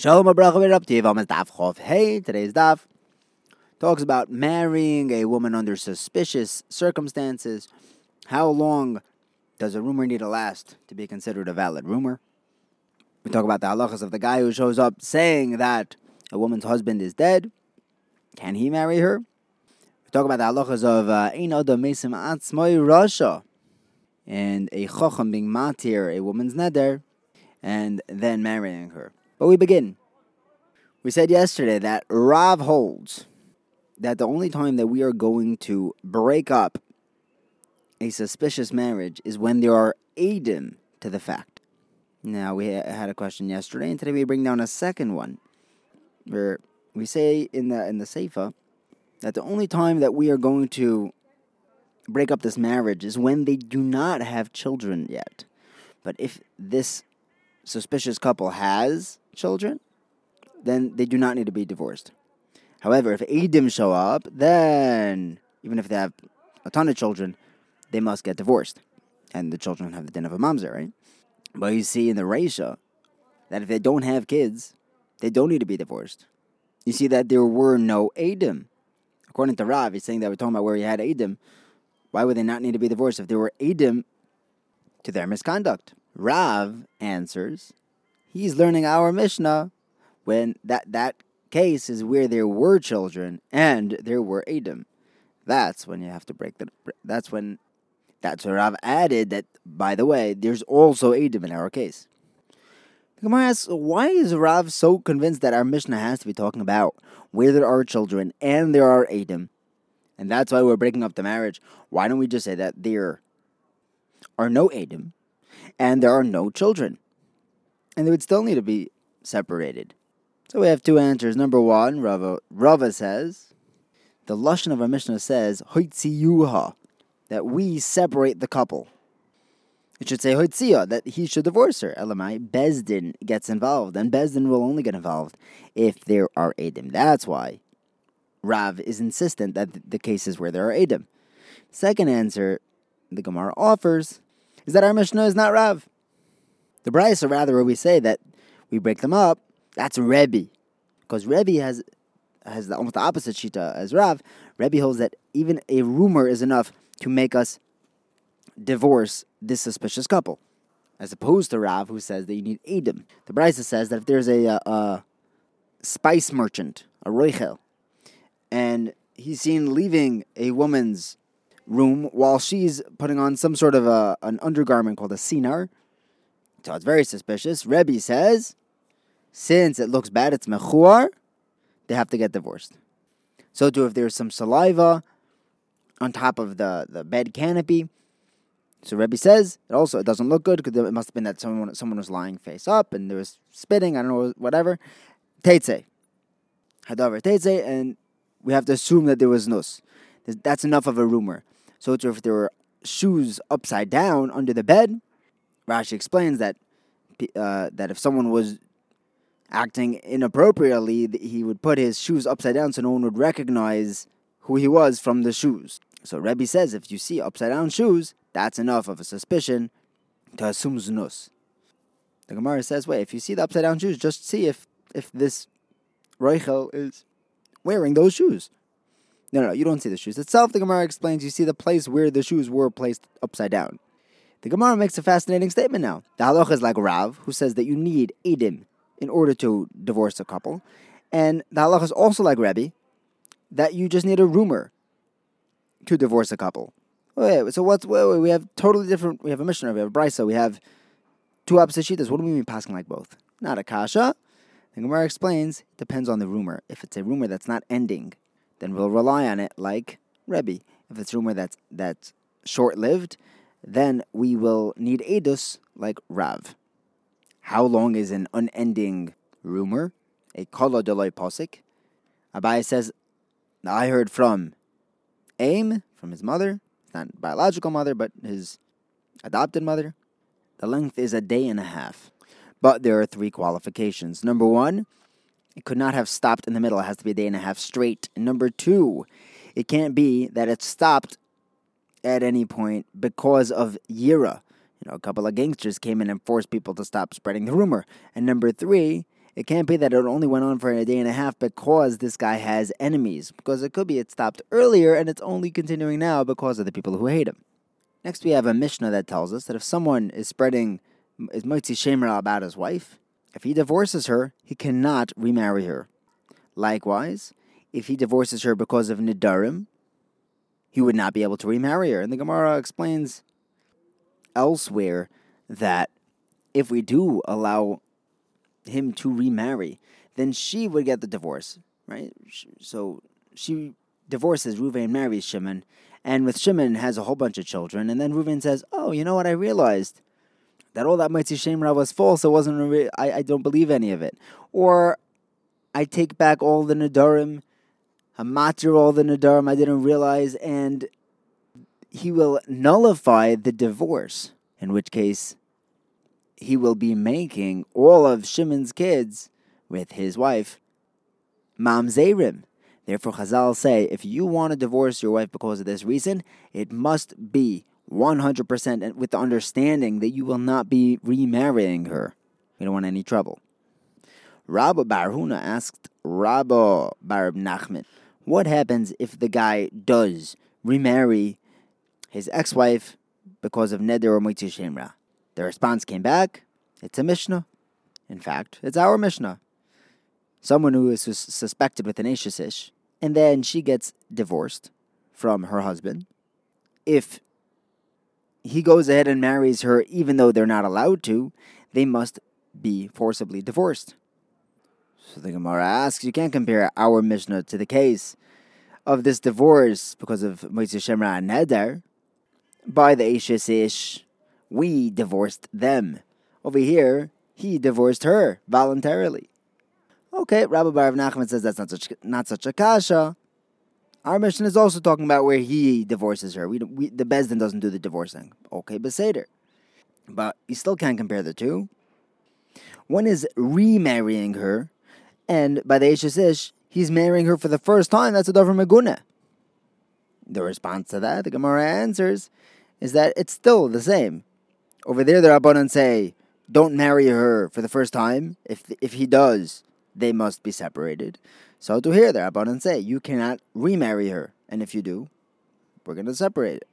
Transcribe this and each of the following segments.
Shalom Abracha, to Yivam Daf Chov. Hey, today's Daf talks about marrying a woman under suspicious circumstances. How long does a rumor need to last to be considered a valid rumor? We talk about the halachas of the guy who shows up saying that a woman's husband is dead. Can he marry her? We talk about the halachas of uh, Ein Adam Mesim Atzmoi Rasha and a chacham being matir a woman's neder and then marrying her. But we begin. We said yesterday that Rav holds that the only time that we are going to break up a suspicious marriage is when there are adim to the fact. Now, we had a question yesterday, and today we bring down a second one, where we say in the in the Seifa that the only time that we are going to break up this marriage is when they do not have children yet. But if this suspicious couple has children, then they do not need to be divorced. However, if Adim show up, then even if they have a ton of children, they must get divorced. And the children have the din of a mamzer, right? But you see in the Reisha that if they don't have kids, they don't need to be divorced. You see that there were no Adim. According to Rav, he's saying that we're talking about where he had Adim. Why would they not need to be divorced if there were Adim to their misconduct? Rav answers, he's learning our Mishnah when that, that case is where there were children and there were Adam. That's when you have to break the. That's when. That's where Rav added that. By the way, there's also Adam in our case. The Gemara asks, why is Rav so convinced that our Mishnah has to be talking about where there are children and there are Adam, and that's why we're breaking up the marriage? Why don't we just say that there are no Adam and there are no children, and they would still need to be separated? So we have two answers. Number one, Rava, Rava says, the Lashon of our Mishnah says, Hoitziyuha, that we separate the couple. It should say Hoitziyah, that he should divorce her. Elamai, Bezdin gets involved, and Bezdin will only get involved if there are Adim. That's why Rav is insistent that the cases where there are Adim. Second answer the Gemara offers is that our Mishnah is not Rav. The Brisa, rather, where we say that we break them up, that's Rebbe, because Rebbe has has the, almost the opposite shita as Rav. Rebbe holds that even a rumor is enough to make us divorce this suspicious couple, as opposed to Rav, who says that you need Edom. The Brisa says that if there's a, a, a spice merchant, a roichel, and he's seen leaving a woman's room while she's putting on some sort of a, an undergarment called a sinar, so it's very suspicious. Rebbe says since it looks bad, it's mechuar, they have to get divorced. So too, if there's some saliva on top of the, the bed canopy, so Rebbe says it also it doesn't look good because it must have been that someone someone was lying face up and there was spitting. I don't know whatever. Teitze, hadavar teitze, and we have to assume that there was nus. That's enough of a rumor. So if there were shoes upside down under the bed, Rashi explains that uh, that if someone was acting inappropriately, he would put his shoes upside down so no one would recognize who he was from the shoes. So Rebbe says if you see upside down shoes, that's enough of a suspicion to assume znus. The Gemara says, wait, if you see the upside down shoes, just see if, if this Reichel is wearing those shoes. No, no, you don't see the shoes itself. The Gemara explains you see the place where the shoes were placed upside down. The Gemara makes a fascinating statement now. The halach is like Rav, who says that you need edim in order to divorce a couple. And the halacha is also like Rebbe, that you just need a rumor to divorce a couple. Oh, wait, so what's wait, wait, we have totally different. We have a Mishnah, we have a brisa, we have two opposite shitas. What do we mean passing like both? Not a kasha. The Gemara explains depends on the rumor. If it's a rumor that's not ending, then we'll rely on it like Rebbe. If it's rumor that's that's short lived, then we will need edus like Rav. How long is an unending rumor? A kala delay posik. Abai says, I heard from Aim, from his mother, not biological mother, but his adopted mother. The length is a day and a half. But there are three qualifications. Number one, it could not have stopped in the middle. It has to be a day and a half straight. Number two, it can't be that it stopped at any point because of Yira, you know, a couple of gangsters came in and forced people to stop spreading the rumor. And number three, It can't be that it only went on for a day and a half because this guy has enemies. Because it could be it stopped earlier and it's only continuing now because of the people who hate him. Next, we have a Mishnah that tells us that if someone is spreading is Motzi Shemra about his wife, if he divorces her, he cannot remarry her. Likewise, if he divorces her because of Nidarim, he would not be able to remarry her. And the Gemara explains elsewhere that if we do allow him to remarry, then she would get the divorce, right? So she divorces Ruvain, marries Shimon, and with Shimon has a whole bunch of children. And then Ruvain says, "Oh, you know what? I realized that all that Motzi Shemra was false. It wasn't. Re- I I don't believe any of it. Or I take back all the Nadarim, Hamatir all the Nadarim I didn't realize, and he will nullify the divorce. In which case, he will be making all of Shimon's kids with his wife mamzerim. Therefore, Chazal say, if you want to divorce your wife because of this reason, it must be 100% with the understanding that you will not be remarrying her. You don't want any trouble. Rabba Barhuna asked Rabba Bar Nachman, what happens if the guy does remarry his ex-wife because of Neder or Moitzi Shemra? The response came back, it's a Mishnah. In fact, it's our Mishnah. Someone who is suspected with an Ish, and then she gets divorced from her husband. If he goes ahead and marries her even though they're not allowed to, they must be forcibly divorced. So the Gemara asks, you can't compare our Mishnah to the case of this divorce because of Moitzi Shemra and Neder. By the Ashes Ish, we divorced them. Over here, he divorced her voluntarily. Okay, Rabba Bar Nachman says that's not such, not such a kasha. Our Mishnah is also talking about where he divorces her. We, we the Besdin doesn't do the divorcing. Okay, Beseder. But you still can't compare the two. One is remarrying her, and by the Ishish Ish, he's marrying her for the first time. That's a Dover Meguna. The response to that, the Gemara answers, is that it's still the same. Over there, the Rabbanan say, don't marry her for the first time. If if he does, they must be separated. So to hear the Rabbanan say, you cannot remarry her, and if you do, we're going to separate.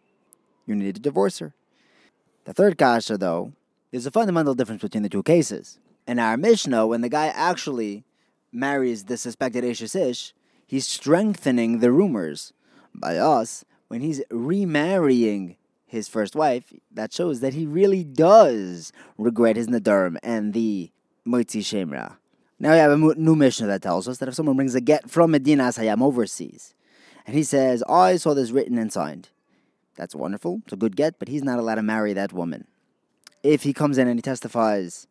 You need to divorce her. The third kasha, though, there's a fundamental difference between the two cases. In our Mishnah, when the guy actually marries the suspected Ashish Ish, he's strengthening the rumors. By us, when he's remarrying his first wife, that shows that he really does regret his Nadarim and the Moitzi Shemra. Now we have a new Mishnah that tells us that if someone brings a get from Medinas Hayam overseas, and he says, I saw this written and signed, that's wonderful, it's a good get, but he's not allowed to marry that woman. If he comes in and he testifies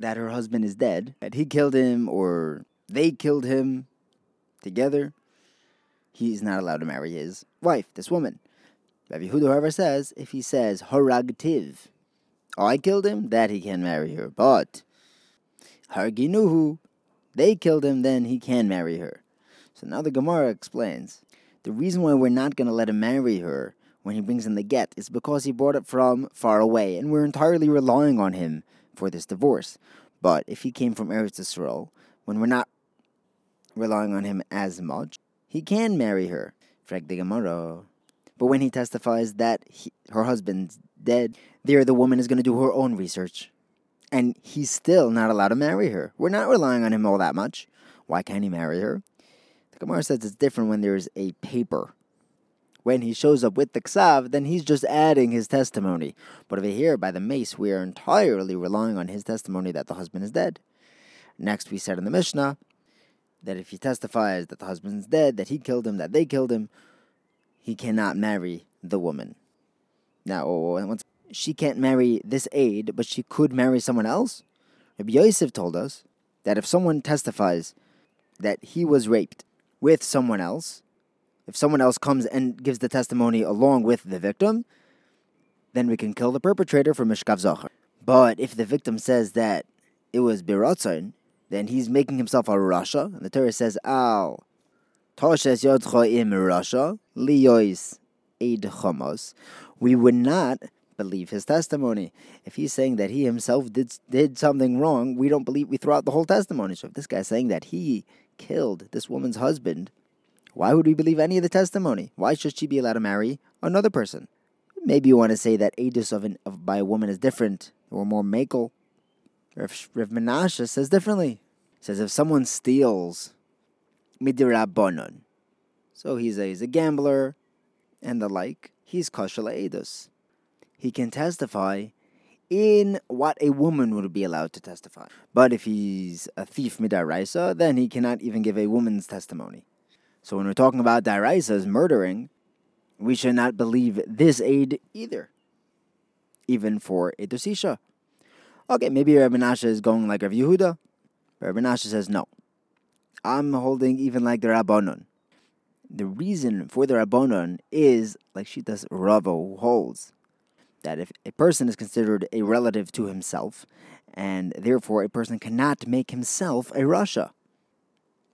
that her husband is dead, that he killed him or they killed him together, he's not allowed to marry his wife, this woman. Rabbi Yehuda, however, says if he says haragtiv, I killed him, that he can marry her. But Harginuhu, they killed him, then he can marry her. So now the Gemara explains the reason why we're not going to let him marry her when he brings in the get is because he brought it from far away, and we're entirely relying on him for this divorce. But if he came from Eretz Yisrael, when we're not relying on him as much, he can marry her. Frag the Gemara. But when he testifies that he, her husband's dead, there the woman is going to do her own research and he's still not allowed to marry her. We're not relying on him all that much. Why can't he marry her? The Gemara says it's different when there's a paper. When he shows up with the ksav, then he's just adding his testimony. But over here, by the meis, we are entirely relying on his testimony that the husband is dead. Next, we said in the Mishnah that if he testifies that the husband is dead, that he killed him, that they killed him, he cannot marry the woman. Now, once she can't marry this eid, but she could marry someone else? Rabbi Yosef told us that if someone testifies that he was raped with someone else, if someone else comes and gives the testimony along with the victim, then we can kill the perpetrator for Mishkav Zachar. But if the victim says that it was Biratzon, then he's making himself a Rasha, and the Torah says, Al, Toshes Yodcha im Rasha, Liyois Eid Chamos. We would not believe his testimony. If he's saying that he himself did did something wrong, we don't believe we throw out the whole testimony. So if this guy's saying that he killed this woman's husband, why would we believe any of the testimony? Why should she be allowed to marry another person? Maybe you want to say that edus of, an, of by a woman is different or more makel. Rav, Rav Menashe says differently. says if someone steals midirabonon, so he's a, he's a gambler and the like, he's kosher edus. He can testify in what a woman would be allowed to testify. But if he's a thief midaraisa, then he cannot even give a woman's testimony. So when we're talking about daraisas murdering, we should not believe this eid either, even for a dosisha. Okay, maybe Rav Menashe is going like Rav Yehuda, Rav Menashe says no. I'm holding even like the Rabbanon. The reason for the Rabbanon is like Shitas Rava who holds that if a person is considered a relative to himself, and therefore a person cannot make himself a Rasha.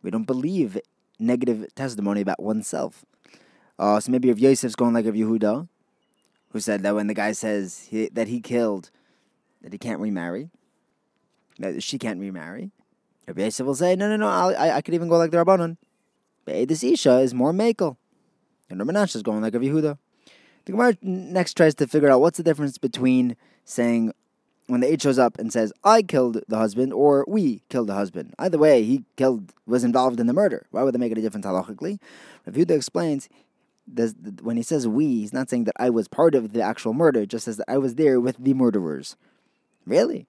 We don't believe negative testimony about oneself. Uh, so maybe if Yosef's going like Rav Yehuda, who said that when the guy says he, that he killed, that he can't remarry, that she can't remarry, Rabbi Yosef will say, no, no, no, I, I could even go like the Rabbanon. But this Isha is more makel. And Rabbi is going like Rav Yehuda. The Gemara next tries to figure out what's the difference between saying when the Eid shows up and says, I killed the husband or we killed the husband. Either way, he killed was involved in the murder. Why would they make it a difference halachically? Rav Yehuda explains that when he says we, he's not saying that I was part of the actual murder, just that I was there with the murderers. Really?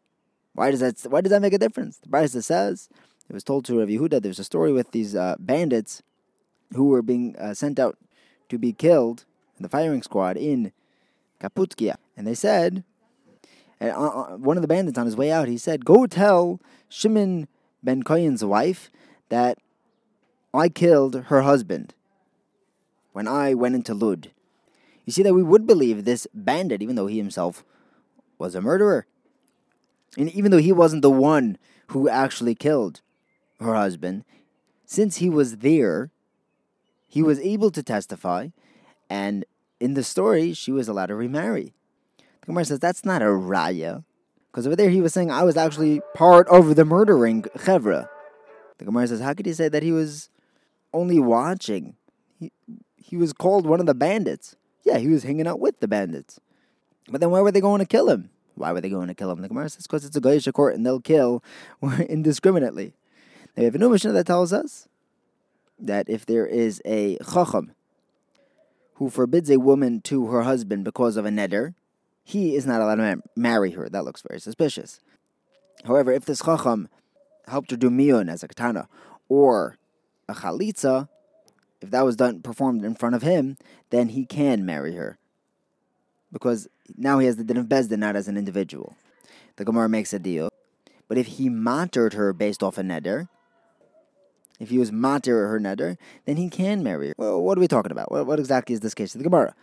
Why does that why does that make a difference? The Brisa says it was told to Rav Yehuda there's a story with these uh, bandits who were being uh, sent out to be killed in the firing squad in Kaputkia. And they said, and uh, uh, one of the bandits on his way out, he said, Go tell Shimon ben Koyen's wife that I killed her husband when I went into Lud. You see that we would believe this bandit, even though he himself was a murderer. And even though he wasn't the one who actually killed her husband, since he was there, he was able to testify, and in the story, she was allowed to remarry. The Gemara says that's not a raya, because over there he was saying I was actually part of the murdering chevra. The Gemara says, how could he say that he was only watching? He, he was called one of the bandits. Yeah, he was hanging out with the bandits. But then why were they going to kill him? Why were they going to kill him? The Gemara says because it's a Goyish court and they'll kill indiscriminately. Now we have a new Mishnah that tells us that if there is a chacham who forbids a woman to her husband because of a neder, he is not allowed to marry her. That looks very suspicious. However, if this chacham helped her do miyun as a katana or a chalitza, if that was done performed in front of him, then he can marry her. Because now he has the din of Bezdin, not as an individual. The Gemara makes a deal. But if he mattered her based off a neder, if he was matter her neder, then he can marry her. Well, what are we talking about? What, what exactly is this case of the Gemara?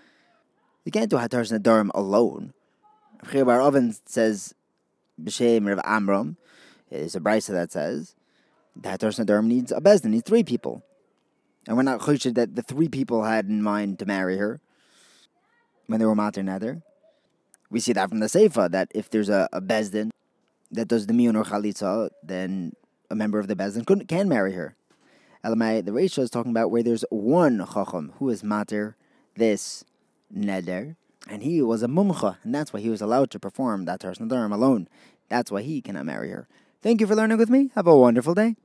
You can't do Hatar's Nadarim alone. Bar Oven says, B'Shem Rav Amram, it's a brisa that says, the Hatar's Nadarim needs a Bezdin, needs three people. And we're not choshed that the three people had in mind to marry her when they were mater neder. We see that from the Seifa, that if there's a, a Bezdin that does the miyun or chalitza, then a member of the Bezdin can marry her. Elamai, the Reisha is talking about where there's one chacham who is mater this neder, and he was a mumcha, and that's why he was allowed to perform that Tars Nadarim alone. That's why he cannot marry her. Thank you for learning with me. Have a wonderful day.